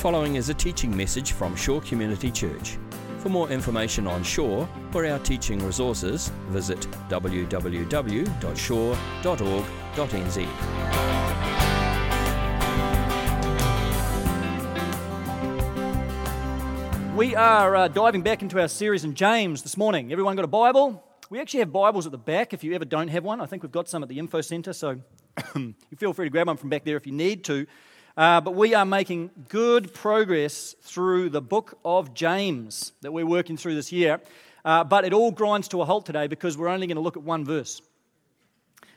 following is a teaching message from Shore Community Church. For more information on Shore or our teaching resources, visit www.shore.org.nz. We are uh, diving back into our series in James this morning. Everyone got a Bible? We actually have Bibles at the back if you ever don't have one. I think we've got some at the info center, so you feel free to grab one from back there if you need to. Uh, but we are making good progress through the book of James that we're working through this year. Uh, but it all grinds to a halt today because we're only going to look at one verse.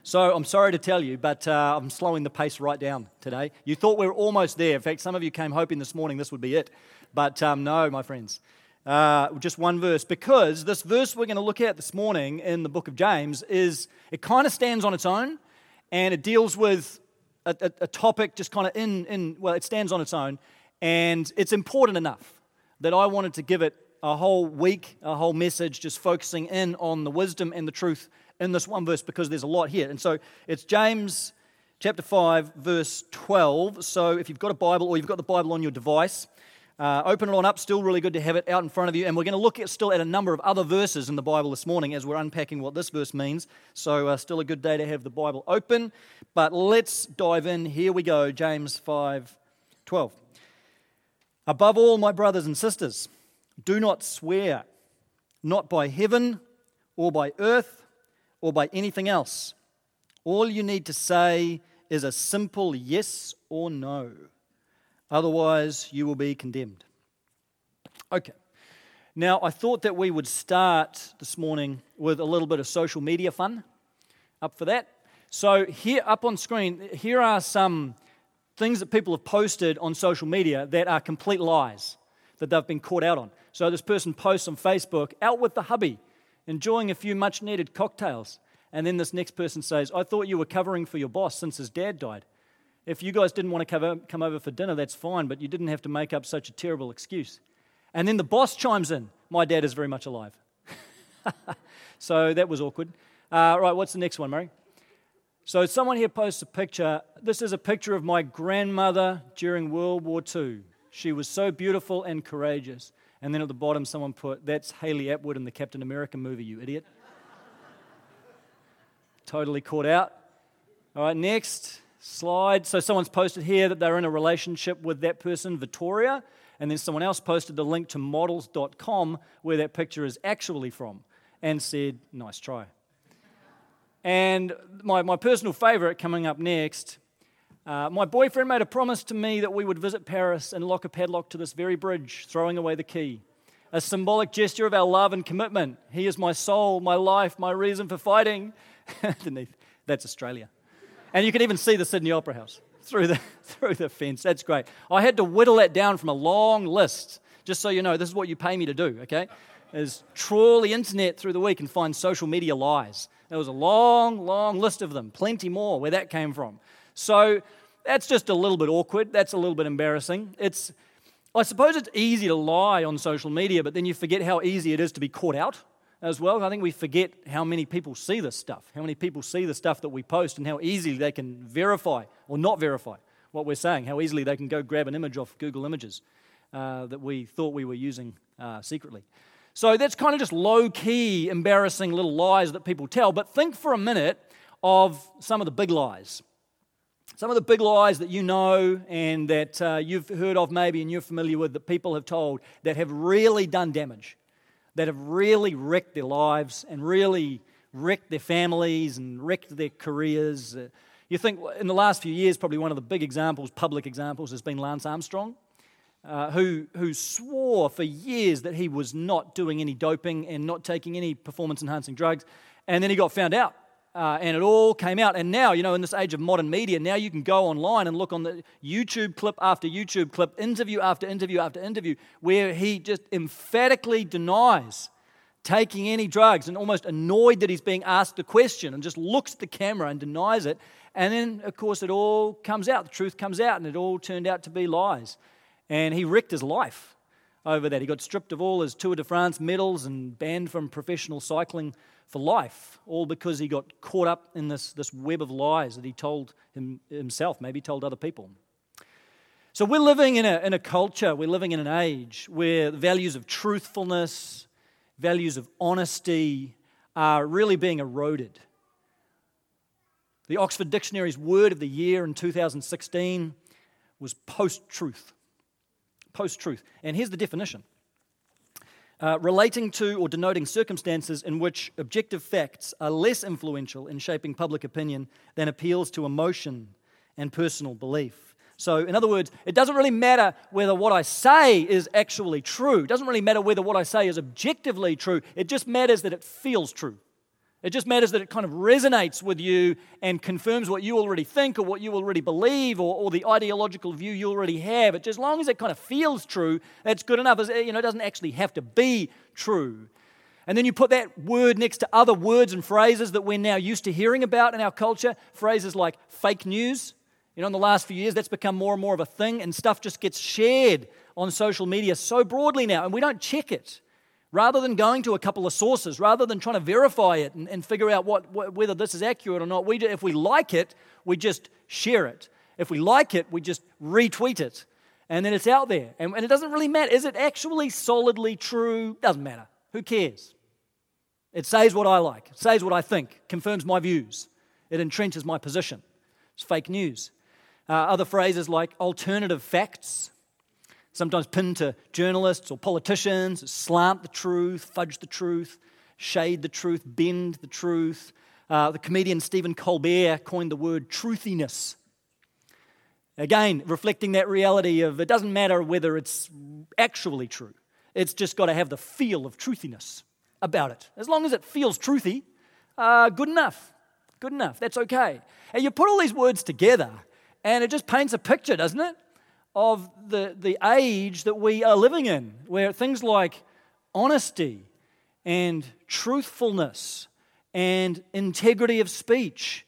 So I'm sorry to tell you, but uh, I'm slowing the pace right down today. You thought we were almost there. In fact, some of you came hoping this morning this would be it. But um, no, my friends. Uh, just one verse. Because this verse we're going to look at this morning in the book of James is, it kind of stands on its own and it deals with a, a, a topic just kind of in, in, well, it stands on its own and it's important enough that I wanted to give it a whole week, a whole message, just focusing in on the wisdom and the truth in this one verse because there's a lot here. And so it's James chapter 5, verse 12. So if you've got a Bible or you've got the Bible on your device, uh, open it on up. Still really good to have it out in front of you. And we're going to look at still at a number of other verses in the Bible this morning as we're unpacking what this verse means. So uh, still a good day to have the Bible open. But let's dive in. Here we go. James 5, 12. Above all, my brothers and sisters, do not swear, not by heaven or by earth or by anything else. All you need to say is a simple yes or no. Otherwise, you will be condemned. Okay. Now, I thought that we would start this morning with a little bit of social media fun. Up for that? So, here up on screen, here are some things that people have posted on social media that are complete lies that they've been caught out on. So, this person posts on Facebook, out with the hubby, enjoying a few much needed cocktails. And then this next person says, I thought you were covering for your boss since his dad died. If you guys didn't want to come over for dinner, that's fine, but you didn't have to make up such a terrible excuse. And then the boss chimes in, My dad is very much alive. so that was awkward. Uh, right, what's the next one, Murray? So someone here posts a picture. This is a picture of my grandmother during World War II. She was so beautiful and courageous. And then at the bottom, someone put, That's Hayley Atwell in the Captain America movie, you idiot. totally caught out. All right, next slide. So someone's posted here that they're in a relationship with that person, Victoria, and then someone else posted the link to models.com where that picture is actually from and said, nice try. And my, my personal favorite coming up next uh, my boyfriend made a promise to me that we would visit Paris and lock a padlock to this very bridge, throwing away the key. A symbolic gesture of our love and commitment. He is my soul, my life, my reason for fighting. That's Australia. And you can even see the Sydney Opera House through the, through the fence. That's great. I had to whittle that down from a long list, just so you know, this is what you pay me to do, okay? Is trawl the internet through the week and find social media lies. There was a long, long list of them, plenty more where that came from. So that's just a little bit awkward. That's a little bit embarrassing. It's, I suppose it's easy to lie on social media, but then you forget how easy it is to be caught out as well. I think we forget how many people see this stuff, how many people see the stuff that we post, and how easily they can verify or not verify what we're saying, how easily they can go grab an image off Google Images uh, that we thought we were using uh, secretly. So that's kind of just low key, embarrassing little lies that people tell. But think for a minute of some of the big lies. Some of the big lies that you know and that uh, you've heard of maybe and you're familiar with that people have told that have really done damage that have really wrecked their lives and really wrecked their families and wrecked their careers. Uh, you think in the last few years, probably one of the big examples, public examples, has been Lance Armstrong, uh, who, who swore for years that he was not doing any doping and not taking any performance enhancing drugs. And then he got found out uh, and it all came out. And now, you know, in this age of modern media, now you can go online and look on the YouTube clip after YouTube clip, interview after interview after interview, where he just emphatically denies taking any drugs and almost annoyed that he's being asked the question and just looks at the camera and denies it. And then, of course, it all comes out. The truth comes out, and it all turned out to be lies. And he wrecked his life over that. He got stripped of all his Tour de France medals and banned from professional cycling for life, all because he got caught up in this, this web of lies that he told him, himself, maybe told other people. So we're living in a, in a culture, we're living in an age where the values of truthfulness, values of honesty are really being eroded. The Oxford Dictionary's word of the year in 2016 was post truth. Post truth. And here's the definition uh, relating to or denoting circumstances in which objective facts are less influential in shaping public opinion than appeals to emotion and personal belief. So, in other words, it doesn't really matter whether what I say is actually true. It doesn't really matter whether what I say is objectively true. It just matters that it feels true. It just matters that it kind of resonates with you and confirms what you already think or what you already believe or, or the ideological view you already have. It, as long as it kind of feels true, that's good enough. Eh, you know, it doesn't actually have to be true. And then you put that word next to other words and phrases that we're now used to hearing about in our culture. Phrases like fake news, you know, in the last few years, that's become more and more of a thing, and stuff just gets shared on social media so broadly now, and we don't check it. Rather than going to a couple of sources, rather than trying to verify it and, and figure out what, what, whether this is accurate or not, we, if we like it, we just share it. If we like it, we just retweet it. And then it's out there. And, and it doesn't really matter. Is it actually solidly true? Doesn't matter. Who cares? It says what I like, it says what I think, confirms my views, it entrenches my position. It's fake news. Uh, other phrases like alternative facts, sometimes pinned to journalists or politicians, slant the truth, fudge the truth, shade the truth, bend the truth. Uh, the comedian Stephen Colbert coined the word truthiness. Again, reflecting that reality of it doesn't matter whether it's actually true, it's just got to have the feel of truthiness about it. As long as it feels truthy, uh, good enough. Good enough. That's okay. And you put all these words together, and it just paints a picture, doesn't it, of the, the age that we are living in, where things like honesty and truthfulness and integrity of speech,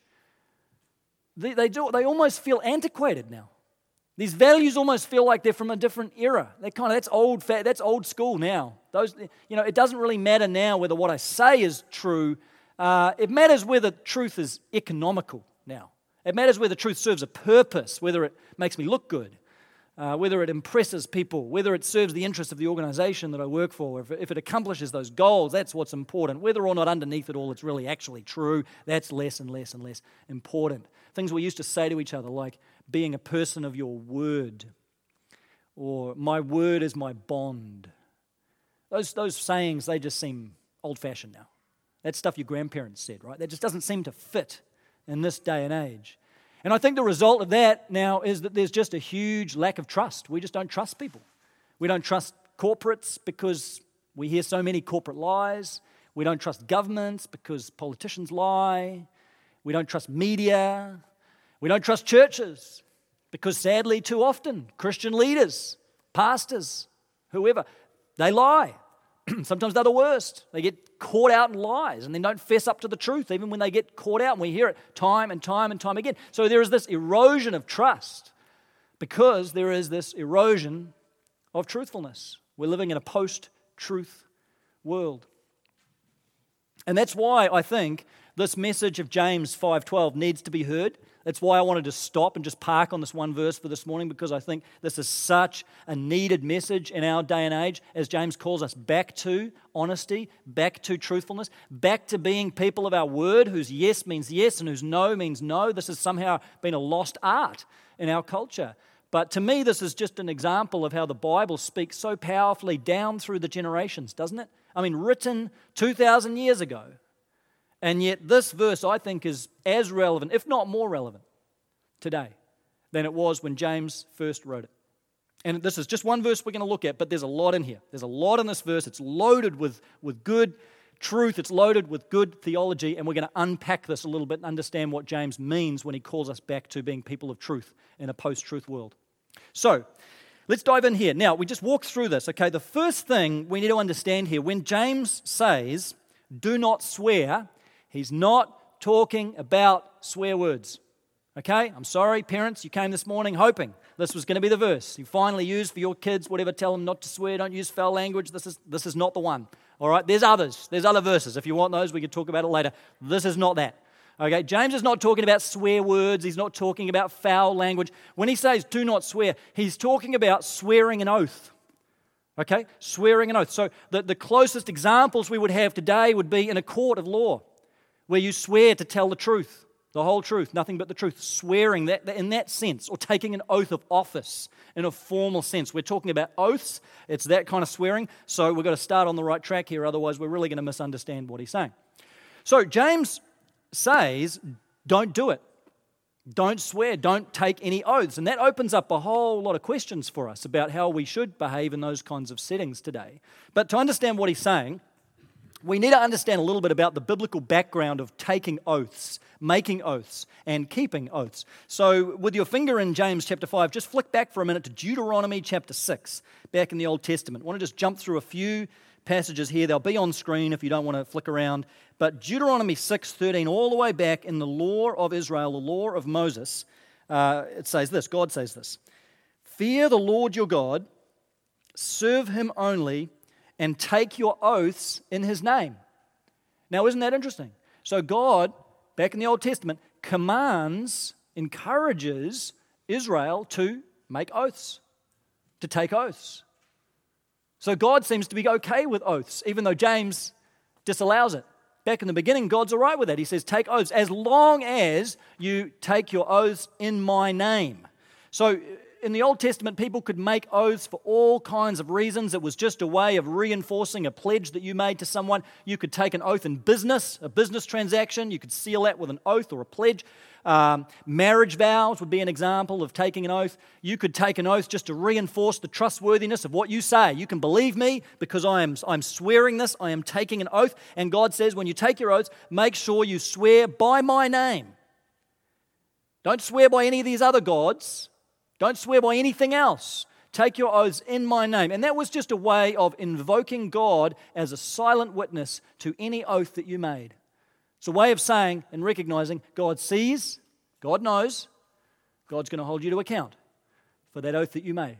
they, they, do, they almost feel antiquated now. These values almost feel like they're from a different era. They kind of that's old that's old school now. Those you know, it doesn't really matter now whether what I say is true. Uh, it matters whether truth is economical now. It matters whether truth serves a purpose, whether it makes me look good, uh, whether it impresses people, whether it serves the interests of the organization that I work for, if it, if it accomplishes those goals, that's what's important. Whether or not underneath it all it's really actually true, that's less and less and less important. Things we used to say to each other, like being a person of your word, or my word is my bond. Those, those sayings, they just seem old fashioned now. That's stuff your grandparents said, right? That just doesn't seem to fit in this day and age. And I think the result of that now is that there's just a huge lack of trust. We just don't trust people. We don't trust corporates because we hear so many corporate lies. We don't trust governments because politicians lie. We don't trust media. We don't trust churches because sadly, too often, Christian leaders, pastors, whoever, they lie. Sometimes they're the worst. They get caught out in lies and they don't fess up to the truth, even when they get caught out. And we hear it time and time and time again. So there is this erosion of trust because there is this erosion of truthfulness. We're living in a post truth world. And that's why I think this message of James 5:12 needs to be heard. That's why I wanted to stop and just park on this one verse for this morning because I think this is such a needed message in our day and age as James calls us back to honesty, back to truthfulness, back to being people of our word whose yes means yes and whose no means no. This has somehow been a lost art in our culture. But to me, this is just an example of how the Bible speaks so powerfully down through the generations, doesn't it? I mean, written 2,000 years ago and yet, this verse, I think, is as relevant, if not more relevant, today than it was when James first wrote it. And this is just one verse we're going to look at, but there's a lot in here. There's a lot in this verse. It's loaded with, with good truth, it's loaded with good theology, and we're going to unpack this a little bit and understand what James means when he calls us back to being people of truth in a post truth world. So, let's dive in here. Now, we just walked through this, okay? The first thing we need to understand here when James says, do not swear, He's not talking about swear words. Okay? I'm sorry, parents, you came this morning hoping this was going to be the verse you finally use for your kids, whatever, tell them not to swear, don't use foul language. This is, this is not the one. All right? There's others. There's other verses. If you want those, we can talk about it later. This is not that. Okay, James is not talking about swear words, he's not talking about foul language. When he says do not swear, he's talking about swearing an oath. Okay, swearing an oath. So the, the closest examples we would have today would be in a court of law where you swear to tell the truth, the whole truth, nothing but the truth. Swearing that, in that sense, or taking an oath of office in a formal sense. We're talking about oaths, it's that kind of swearing. So we've got to start on the right track here, otherwise, we're really going to misunderstand what he's saying. So James says, don't do it. Don't swear, don't take any oaths. And that opens up a whole lot of questions for us about how we should behave in those kinds of settings today. But to understand what he's saying, we need to understand a little bit about the biblical background of taking oaths, making oaths, and keeping oaths. So, with your finger in James chapter 5, just flick back for a minute to Deuteronomy chapter 6, back in the Old Testament. I want to just jump through a few passages here. They'll be on screen if you don't want to flick around. But Deuteronomy 6:13, all the way back in the law of Israel, the law of Moses, uh, it says this God says this Fear the Lord your God, serve him only, and take your oaths in his name. Now, isn't that interesting? So, God, back in the Old Testament, commands, encourages Israel to make oaths, to take oaths. So God seems to be okay with oaths, even though James disallows it. Back in the beginning, God's all right with that. He says, Take oaths as long as you take your oaths in my name. So in the Old Testament, people could make oaths for all kinds of reasons. It was just a way of reinforcing a pledge that you made to someone. You could take an oath in business, a business transaction. You could seal that with an oath or a pledge. Um, marriage vows would be an example of taking an oath. You could take an oath just to reinforce the trustworthiness of what you say. You can believe me because I am I'm swearing this. I am taking an oath. And God says, when you take your oaths, make sure you swear by my name. Don't swear by any of these other gods. Don't swear by anything else. Take your oaths in my name. And that was just a way of invoking God as a silent witness to any oath that you made. It's a way of saying and recognizing God sees, God knows, God's going to hold you to account for that oath that you made.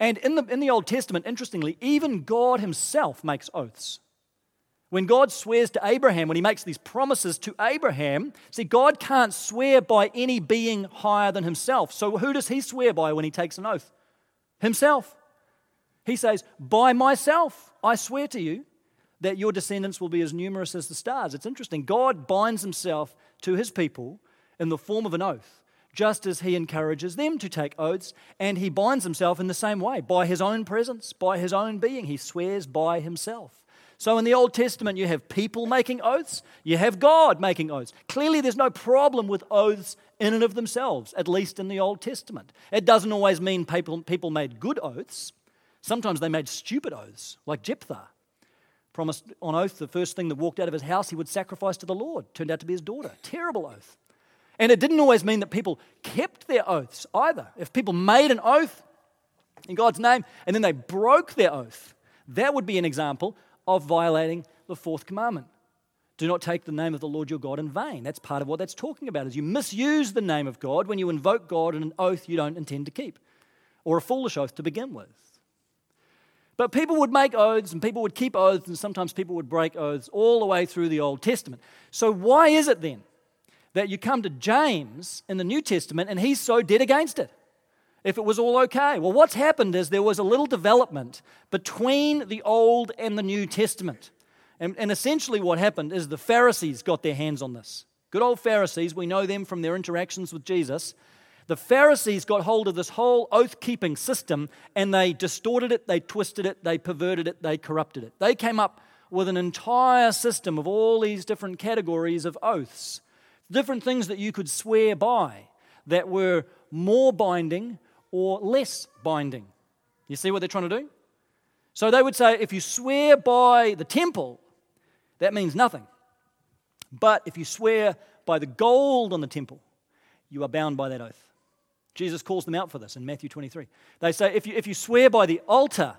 And in the, in the Old Testament, interestingly, even God Himself makes oaths. When God swears to Abraham, when he makes these promises to Abraham, see, God can't swear by any being higher than himself. So who does he swear by when he takes an oath? Himself. He says, By myself, I swear to you that your descendants will be as numerous as the stars. It's interesting. God binds himself to his people in the form of an oath, just as he encourages them to take oaths, and he binds himself in the same way by his own presence, by his own being. He swears by himself. So in the Old Testament, you have people making oaths, you have God making oaths. Clearly, there's no problem with oaths in and of themselves, at least in the Old Testament. It doesn't always mean people, people made good oaths. Sometimes they made stupid oaths, like Jephthah. Promised on oath the first thing that walked out of his house he would sacrifice to the Lord. Turned out to be his daughter. Terrible oath. And it didn't always mean that people kept their oaths either. If people made an oath in God's name and then they broke their oath, that would be an example of violating the fourth commandment. Do not take the name of the Lord your God in vain. That's part of what that's talking about is you misuse the name of God when you invoke God in an oath you don't intend to keep or a foolish oath to begin with. But people would make oaths and people would keep oaths and sometimes people would break oaths all the way through the Old Testament. So why is it then that you come to James in the New Testament and he's so dead against it? If it was all okay. Well, what's happened is there was a little development between the Old and the New Testament. And, and, essentially, what happened is the Pharisees got their hands on this. Good old Pharisees, we know them from their interactions with Jesus. The Pharisees got hold of this whole oath keeping system and they distorted it, they twisted it, they perverted it, they corrupted it. They came up with an entire system of all these different categories of oaths, different things that you could swear by that were more binding or less binding. You see what they're trying to do? So they would say if you swear by the temple, that means nothing. But if you swear by the gold on the temple, you are bound by that oath. Jesus calls them out for this in Matthew 23. They say if you, if you swear by the altar,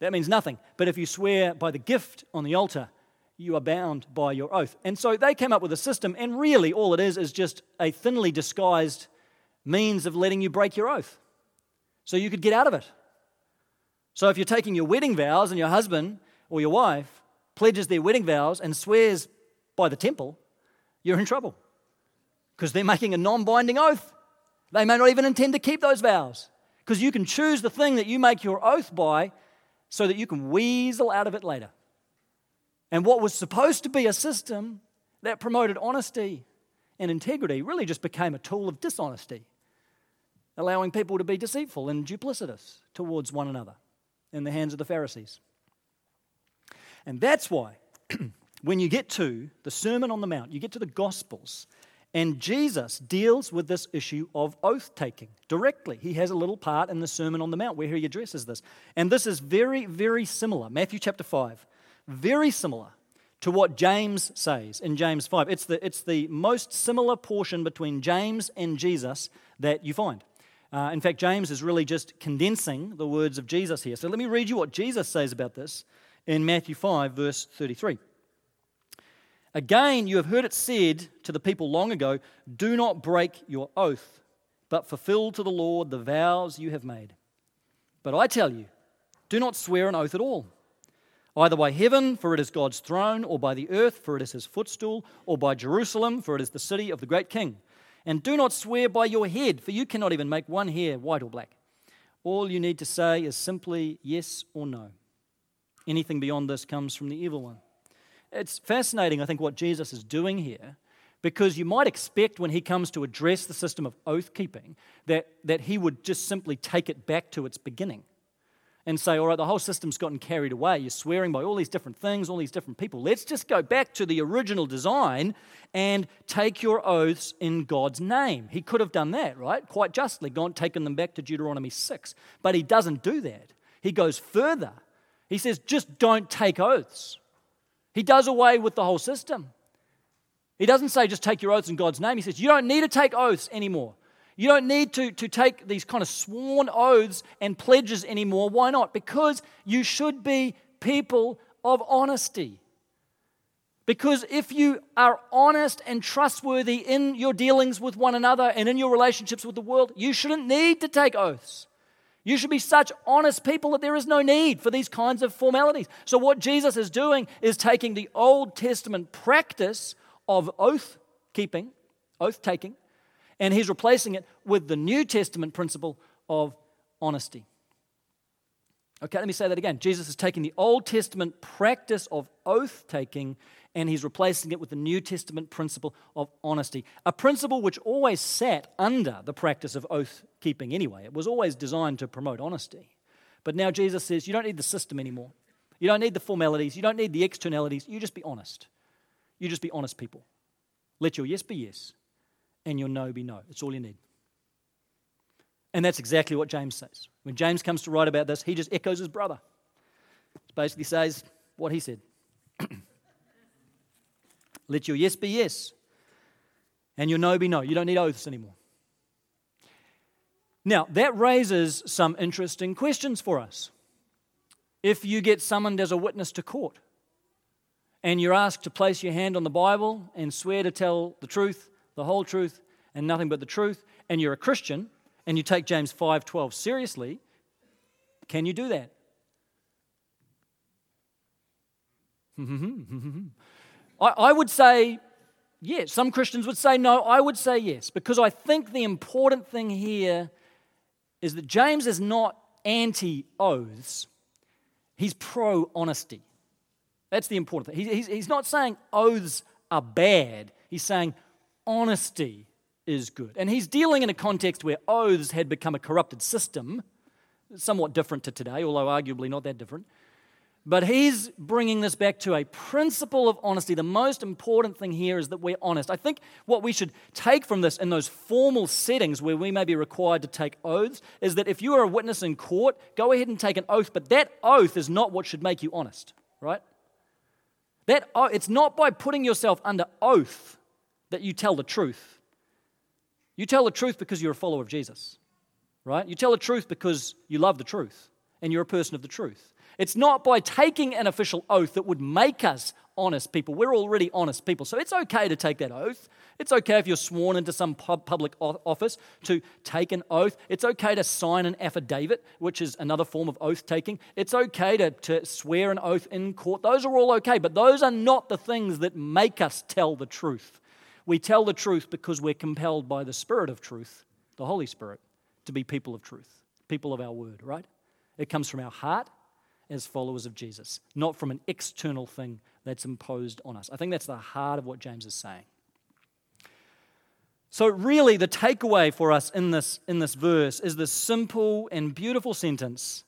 that means nothing. But if you swear by the gift on the altar, you are bound by your oath. And so they came up with a system, and really all it is is just a thinly disguised means of letting you break your oath so you could get out of it. So if you're taking your wedding vows and your husband or your wife pledges their wedding vows and swears by the temple, you're in trouble because they're making a non binding oath. They may not even intend to keep those vows because you can choose the thing that you make your oath by so that you can weasel out of it later. And what was supposed to be a system that promoted honesty and integrity really just became a tool of dishonesty, allowing people to be deceitful and duplicitous towards one another in the hands of the Pharisees. And that's why, when you get to the Sermon on the Mount, you get to the Gospels, and Jesus deals with this issue of oath taking directly. He has a little part in the Sermon on the Mount where he addresses this. And this is very, very similar. Matthew chapter 5, very similar to what James says in James 5. It's the, it's the most similar portion between James and Jesus that you find. Uh, in fact, James is really just condensing the words of Jesus here. So let me read you what Jesus says about this in Matthew 5, verse 33. Again, you have heard it said to the people long ago do not break your oath, but fulfill to the Lord the vows you have made. But I tell you, do not swear an oath at all either by heaven, for it is God's throne, or by the earth, for it is his footstool, or by Jerusalem, for it is the city of the great king. And do not swear by your head, for you cannot even make one hair white or black. All you need to say is simply yes or no. Anything beyond this comes from the evil one. It's fascinating, I think, what Jesus is doing here, because you might expect when he comes to address the system of oath keeping that, that he would just simply take it back to its beginning and say, all right, the whole system's gotten carried away. You're swearing by all these different things, all these different people. Let's just go back to the original design and take your oaths in God's name. He could have done that, right? Quite justly, gone taken them back to Deuteronomy 6. But he doesn't do that. He goes further. He says, just don't take oaths. He does away with the whole system. He doesn't say just take your oaths in God's name. He says, you don't need to take oaths anymore. You don't need to, to take these kind of sworn oaths and pledges anymore. Why not? Because you should be people of honesty. Because if you are honest and trustworthy in your dealings with one another and in your relationships with the world, you shouldn't need to take oaths. You should be such honest people that there is no need for these kinds of formalities. So, what Jesus is doing is taking the Old Testament practice of oath keeping, oath taking, and he's replacing it with the New Testament principle of honesty. Okay, let me say that again. Jesus is taking the Old Testament practice of oath taking and he's replacing it with the New Testament principle of honesty. A principle which always sat under the practice of oath keeping anyway. It was always designed to promote honesty. But now Jesus says you don't need the system anymore. You don't need the formalities. You don't need the externalities. You just be honest. You just be honest people. Let your yes be yes and your no be no. It's all you need. And that's exactly what James says. When James comes to write about this, he just echoes his brother. He basically says what he said. Let your yes be yes, and your no be no. You don't need oaths anymore. Now, that raises some interesting questions for us. If you get summoned as a witness to court and you're asked to place your hand on the Bible and swear to tell the truth, the whole truth, and nothing but the truth, and you're a Christian, and you take James 5:12 seriously, can you do that? I, I would say yes. Some Christians would say no. I would say yes, because I think the important thing here is that James is not anti oaths, he's pro honesty. That's the important thing. He, he's, he's not saying oaths are bad, he's saying honesty is good. And he's dealing in a context where oaths had become a corrupted system, somewhat different to today, although arguably not that different. But he's bringing this back to a principle of honesty. The most important thing here is that we're honest. I think what we should take from this in those formal settings where we may be required to take oaths is that if you are a witness in court, go ahead and take an oath, but that oath is not what should make you honest, right? That it's not by putting yourself under oath that you tell the truth. You tell the truth because you're a follower of Jesus, right? You tell the truth because you love the truth and you're a person of the truth. It's not by taking an official oath that would make us honest people. We're already honest people. So it's okay to take that oath. It's okay if you're sworn into some public office to take an oath. It's okay to sign an affidavit, which is another form of oath taking. It's okay to, to swear an oath in court. Those are all okay, but those are not the things that make us tell the truth. We tell the truth because we're compelled by the Spirit of truth, the Holy Spirit, to be people of truth, people of our word, right? It comes from our heart as followers of Jesus, not from an external thing that's imposed on us. I think that's the heart of what James is saying. So, really, the takeaway for us in this, in this verse is this simple and beautiful sentence.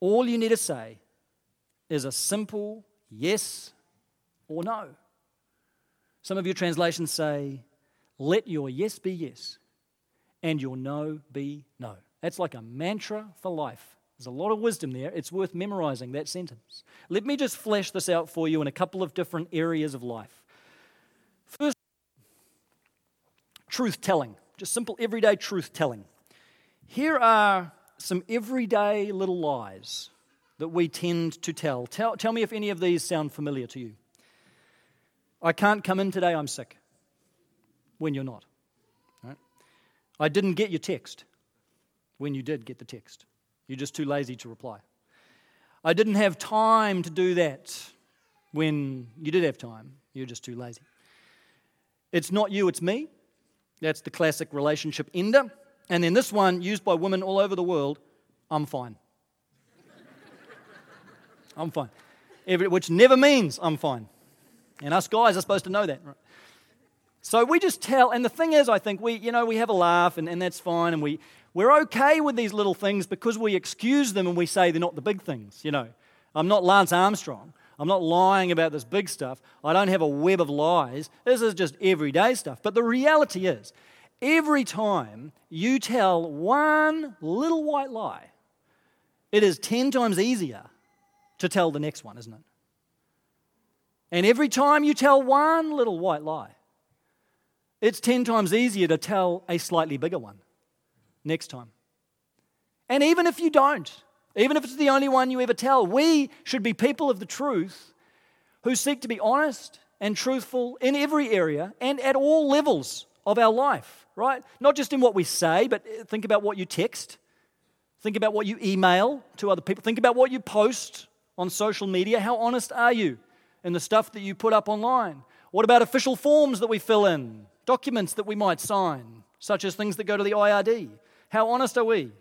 All you need to say is a simple yes or no. Some of your translations say, let your yes be yes and your no be no. That's like a mantra for life. There's a lot of wisdom there. It's worth memorizing that sentence. Let me just flesh this out for you in a couple of different areas of life. First, truth telling, just simple everyday truth telling. Here are some everyday little lies that we tend to tell. tell. Tell me if any of these sound familiar to you. I can't come in today, I'm sick. When you're not. Right? I didn't get your text. When you did get the text. You're just too lazy to reply. I didn't have time to do that. When you did have time, you're just too lazy. It's not you, it's me. That's the classic relationship ender. And then this one, used by women all over the world I'm fine. I'm fine. Every, which never means I'm fine. And us guys are supposed to know that. Right? So we just tell, and the thing is, I think we, you know, we have a laugh and, and that's fine, and we, we're okay with these little things because we excuse them and we say they're not the big things, you know. I'm not Lance Armstrong. I'm not lying about this big stuff. I don't have a web of lies. This is just everyday stuff. But the reality is, every time you tell one little white lie, it is 10 times easier to tell the next one, isn't it? And every time you tell one little white lie, it's 10 times easier to tell a slightly bigger one next time. And even if you don't, even if it's the only one you ever tell, we should be people of the truth who seek to be honest and truthful in every area and at all levels of our life, right? Not just in what we say, but think about what you text. Think about what you email to other people. Think about what you post on social media. How honest are you? And the stuff that you put up online? What about official forms that we fill in, documents that we might sign, such as things that go to the IRD? How honest are we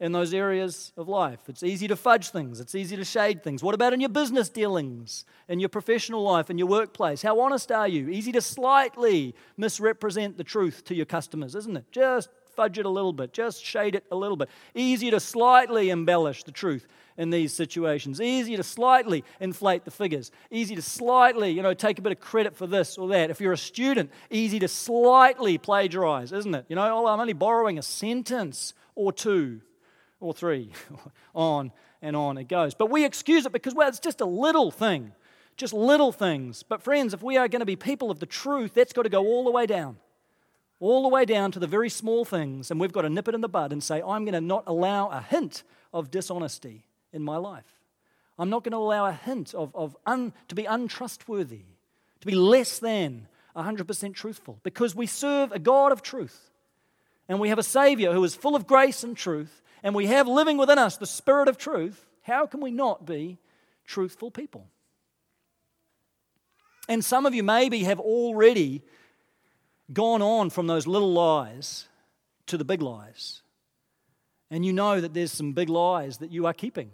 in those areas of life? It's easy to fudge things, it's easy to shade things. What about in your business dealings, in your professional life, in your workplace? How honest are you? Easy to slightly misrepresent the truth to your customers, isn't it? Just fudge it a little bit, just shade it a little bit. Easy to slightly embellish the truth in these situations. Easy to slightly inflate the figures. Easy to slightly, you know, take a bit of credit for this or that. If you're a student, easy to slightly plagiarize, isn't it? You know, oh, I'm only borrowing a sentence or two or three. on and on it goes. But we excuse it because, well, it's just a little thing. Just little things. But, friends, if we are going to be people of the truth, that's got to go all the way down all the way down to the very small things, and we've got to nip it in the bud and say, I'm going to not allow a hint of dishonesty in my life. I'm not going to allow a hint of, of un, to be untrustworthy, to be less than 100% truthful, because we serve a God of truth. And we have a Savior who is full of grace and truth, and we have living within us the Spirit of truth. How can we not be truthful people? And some of you maybe have already gone on from those little lies to the big lies. And you know that there's some big lies that you are keeping.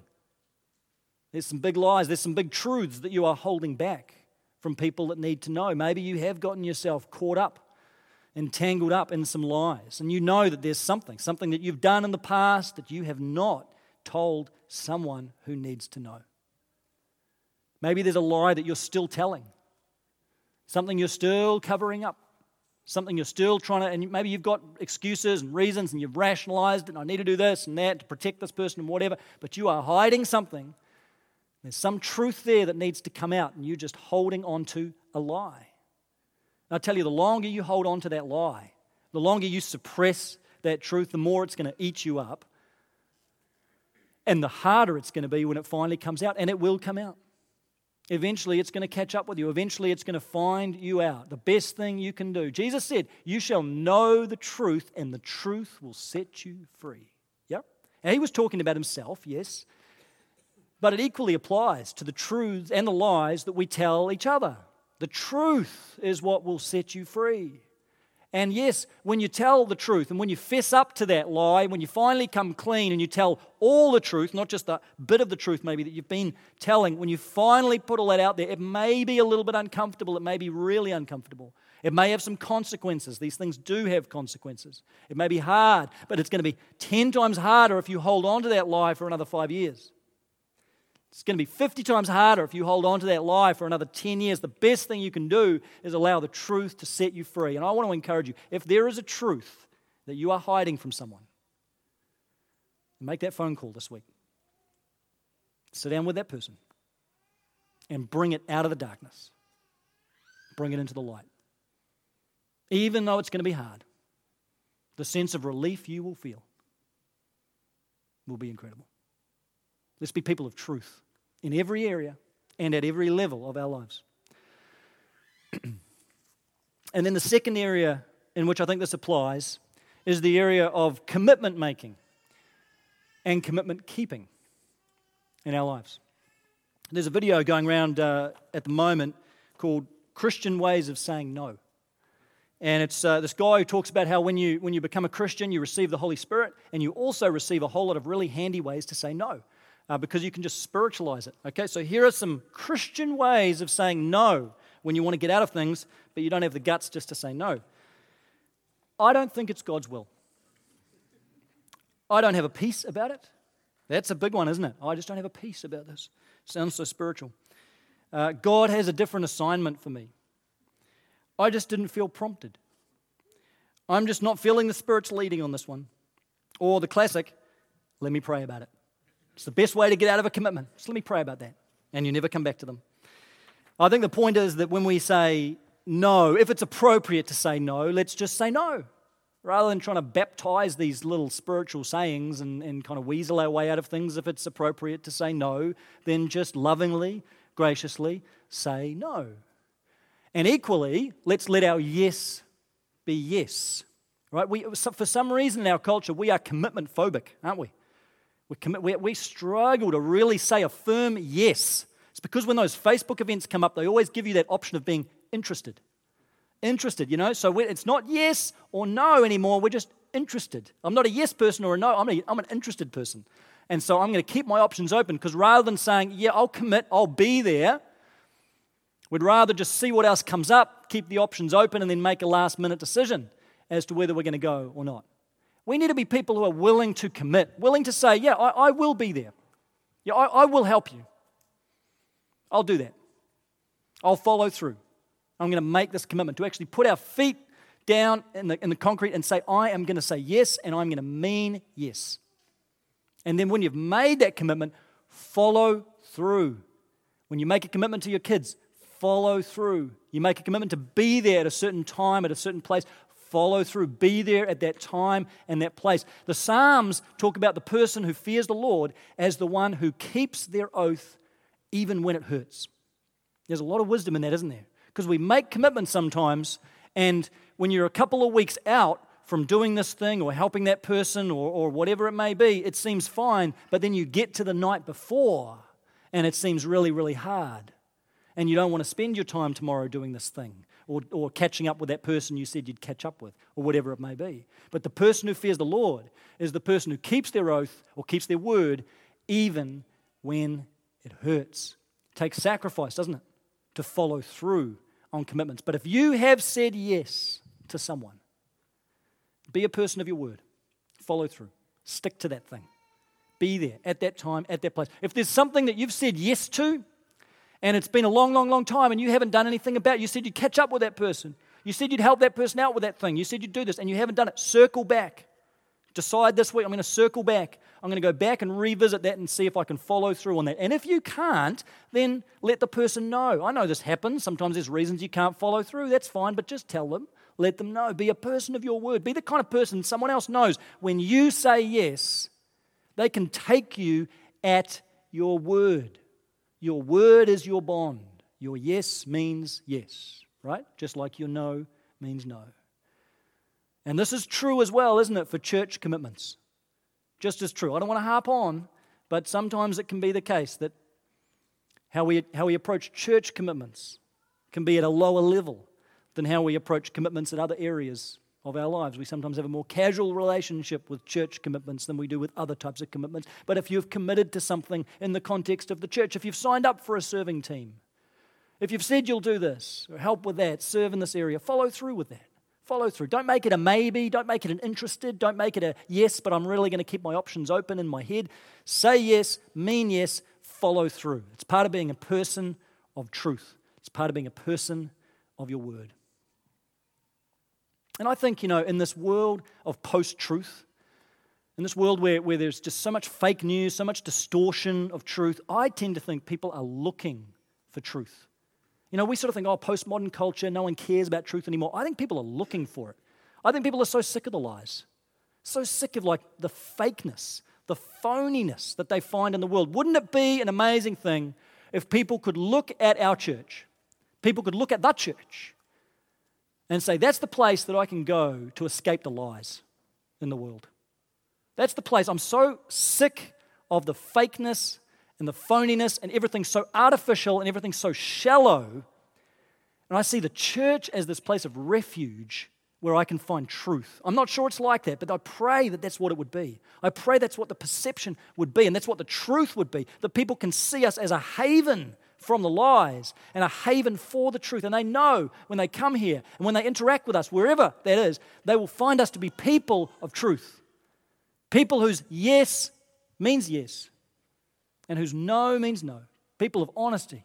There's some big lies, there's some big truths that you are holding back from people that need to know. Maybe you have gotten yourself caught up and tangled up in some lies, and you know that there's something, something that you've done in the past that you have not told someone who needs to know. Maybe there's a lie that you're still telling, something you're still covering up something you're still trying to, and maybe you've got excuses and reasons and you've rationalized it, and I need to do this and that to protect this person and whatever, but you are hiding something. There's some truth there that needs to come out, and you're just holding on to a lie. I tell you, the longer you hold on to that lie, the longer you suppress that truth, the more it's going to eat you up. And the harder it's going to be when it finally comes out, and it will come out. Eventually, it's going to catch up with you. Eventually, it's going to find you out. The best thing you can do. Jesus said, You shall know the truth, and the truth will set you free. Yep. And he was talking about himself, yes. But it equally applies to the truths and the lies that we tell each other. The truth is what will set you free. And yes, when you tell the truth and when you fess up to that lie, when you finally come clean and you tell all the truth, not just a bit of the truth maybe that you've been telling, when you finally put all that out there, it may be a little bit uncomfortable. It may be really uncomfortable. It may have some consequences. These things do have consequences. It may be hard, but it's going to be 10 times harder if you hold on to that lie for another five years. It's going to be 50 times harder if you hold on to that lie for another 10 years. The best thing you can do is allow the truth to set you free. And I want to encourage you if there is a truth that you are hiding from someone, make that phone call this week. Sit down with that person and bring it out of the darkness, bring it into the light. Even though it's going to be hard, the sense of relief you will feel will be incredible. Let's be people of truth in every area and at every level of our lives. and then the second area in which I think this applies is the area of commitment making and commitment keeping in our lives. There's a video going around uh, at the moment called Christian Ways of Saying No. And it's uh, this guy who talks about how when you, when you become a Christian, you receive the Holy Spirit, and you also receive a whole lot of really handy ways to say no uh, because you can just spiritualize it. Okay, so here are some Christian ways of saying no when you want to get out of things, but you don't have the guts just to say no. I don't think it's God's will. I don't have a peace about it. That's a big one, isn't it? I just don't have a peace about this. Sounds so spiritual. Uh, God has a different assignment for me. I just didn't feel prompted. I'm just not feeling the Spirit's leading on this one. Or the classic, let me pray about it. It's the best way to get out of a commitment. Just let me pray about that. And you never come back to them. I think the point is that when we say no, if it's appropriate to say no, let's just say no. Rather than trying to baptize these little spiritual sayings and, and kind of weasel our way out of things, if it's appropriate to say no, then just lovingly, graciously say no. And equally, let's let our yes be yes. Right? We, for some reason in our culture, we are commitment phobic, aren't we? We, commit, we, we struggle to really say a firm yes. It's because when those Facebook events come up, they always give you that option of being interested. Interested, you know? So it's not yes or no anymore. We're just interested. I'm not a yes person or a no, I'm, a, I'm an interested person. And so I'm going to keep my options open because rather than saying, yeah, I'll commit, I'll be there, we'd rather just see what else comes up, keep the options open, and then make a last minute decision as to whether we're going to go or not. We need to be people who are willing to commit, willing to say, Yeah, I, I will be there. Yeah, I, I will help you. I'll do that. I'll follow through. I'm going to make this commitment to actually put our feet down in the, in the concrete and say, I am going to say yes and I'm going to mean yes. And then when you've made that commitment, follow through. When you make a commitment to your kids, follow through. You make a commitment to be there at a certain time, at a certain place, follow through, be there at that time and that place. The Psalms talk about the person who fears the Lord as the one who keeps their oath even when it hurts. There's a lot of wisdom in that, isn't there? Because we make commitments sometimes, and when you're a couple of weeks out from doing this thing or helping that person or, or whatever it may be, it seems fine, but then you get to the night before and it seems really, really hard. And you don't want to spend your time tomorrow doing this thing or, or catching up with that person you said you'd catch up with, or whatever it may be. But the person who fears the Lord is the person who keeps their oath or keeps their word even when it hurts. It takes sacrifice, doesn't it, to follow through on commitments. But if you have said yes to someone, be a person of your word, follow through, stick to that thing. Be there at that time, at that place. If there's something that you've said yes to, and it's been a long, long, long time and you haven't done anything about it. You said you'd catch up with that person. You said you'd help that person out with that thing. You said you'd do this and you haven't done it. Circle back. Decide this week, I'm going to circle back. I'm going to go back and revisit that and see if I can follow through on that. And if you can't, then let the person know. I know this happens. Sometimes there's reasons you can't follow through. That's fine, but just tell them. Let them know. Be a person of your word. Be the kind of person someone else knows. When you say yes, they can take you at your word. Your word is your bond. Your yes means yes, right? Just like your no means no. And this is true as well, isn't it, for church commitments? Just as true. I don't want to harp on, but sometimes it can be the case that how we, how we approach church commitments can be at a lower level than how we approach commitments in other areas of our lives. We sometimes have a more casual relationship with church commitments than we do with other types of commitments. But if you've committed to something in the context of the church, if you've signed up for a serving team, if you've said you'll do this or help with that, serve in this area, follow through with that. Follow through. Don't make it a maybe. Don't make it an interested. Don't make it a yes, but I'm really going to keep my options open in my head. Say yes, mean yes, follow through. It's part of being a person of truth, it's part of being a person of your word. And I think, you know, in this world of post truth, in this world where, where there's just so much fake news, so much distortion of truth, I tend to think people are looking for truth. You know, we sort of think, oh, postmodern culture, no one cares about truth anymore. I think people are looking for it. I think people are so sick of the lies, so sick of like the fakeness, the phoniness that they find in the world. Wouldn't it be an amazing thing if people could look at our church, people could look at that church, and say, That's the place that I can go to escape the lies in the world. That's the place. I'm so sick of the fakeness and the phoniness and everything so artificial and everything so shallow. And I see the church as this place of refuge where I can find truth. I'm not sure it's like that, but I pray that that's what it would be. I pray that's what the perception would be, and that's what the truth would be. That people can see us as a haven from the lies and a haven for the truth. And they know when they come here and when they interact with us, wherever that is, they will find us to be people of truth. People whose yes means yes and whose no means no. People of honesty,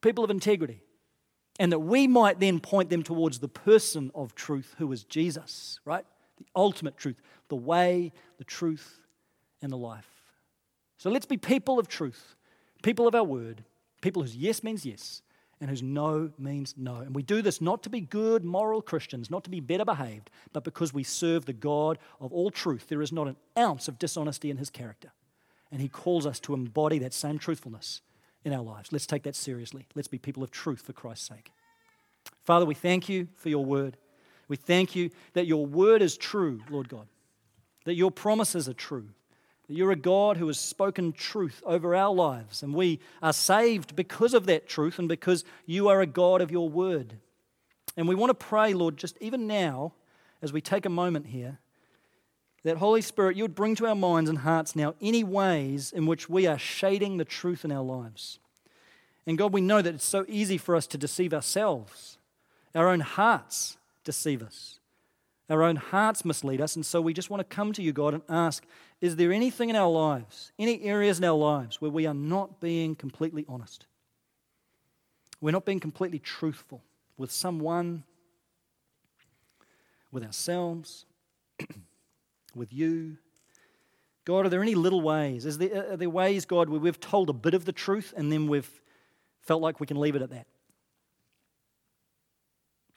people of integrity. And that we might then point them towards the person of truth who is Jesus, right? The ultimate truth, the way, the truth, and the life. So let's be people of truth, people of our word, People whose yes means yes and whose no means no. And we do this not to be good, moral Christians, not to be better behaved, but because we serve the God of all truth. There is not an ounce of dishonesty in his character. And he calls us to embody that same truthfulness in our lives. Let's take that seriously. Let's be people of truth for Christ's sake. Father, we thank you for your word. We thank you that your word is true, Lord God, that your promises are true that you're a God who has spoken truth over our lives, and we are saved because of that truth and because you are a God of your word. And we want to pray, Lord, just even now, as we take a moment here, that Holy Spirit, you would bring to our minds and hearts now any ways in which we are shading the truth in our lives. And God, we know that it's so easy for us to deceive ourselves. Our own hearts deceive us. Our own hearts mislead us. And so we just want to come to you, God, and ask is there anything in our lives, any areas in our lives where we are not being completely honest? We're not being completely truthful with someone, with ourselves, with you. God, are there any little ways? Is there, are there ways, God, where we've told a bit of the truth and then we've felt like we can leave it at that?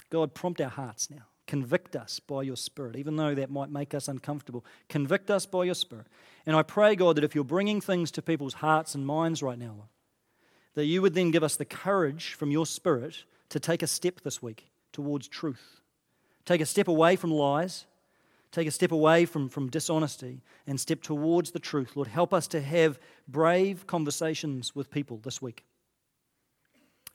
God, prompt our hearts now. Convict us by your Spirit, even though that might make us uncomfortable. Convict us by your Spirit. And I pray, God, that if you're bringing things to people's hearts and minds right now, that you would then give us the courage from your Spirit to take a step this week towards truth. Take a step away from lies, take a step away from, from dishonesty, and step towards the truth. Lord, help us to have brave conversations with people this week.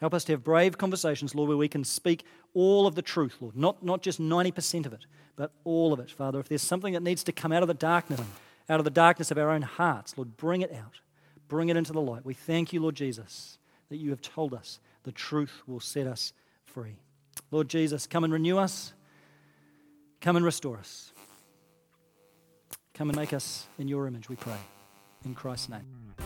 Help us to have brave conversations, Lord, where we can speak all of the truth, Lord. Not, not just 90% of it, but all of it, Father. If there's something that needs to come out of the darkness, out of the darkness of our own hearts, Lord, bring it out. Bring it into the light. We thank you, Lord Jesus, that you have told us the truth will set us free. Lord Jesus, come and renew us. Come and restore us. Come and make us in your image, we pray. In Christ's name.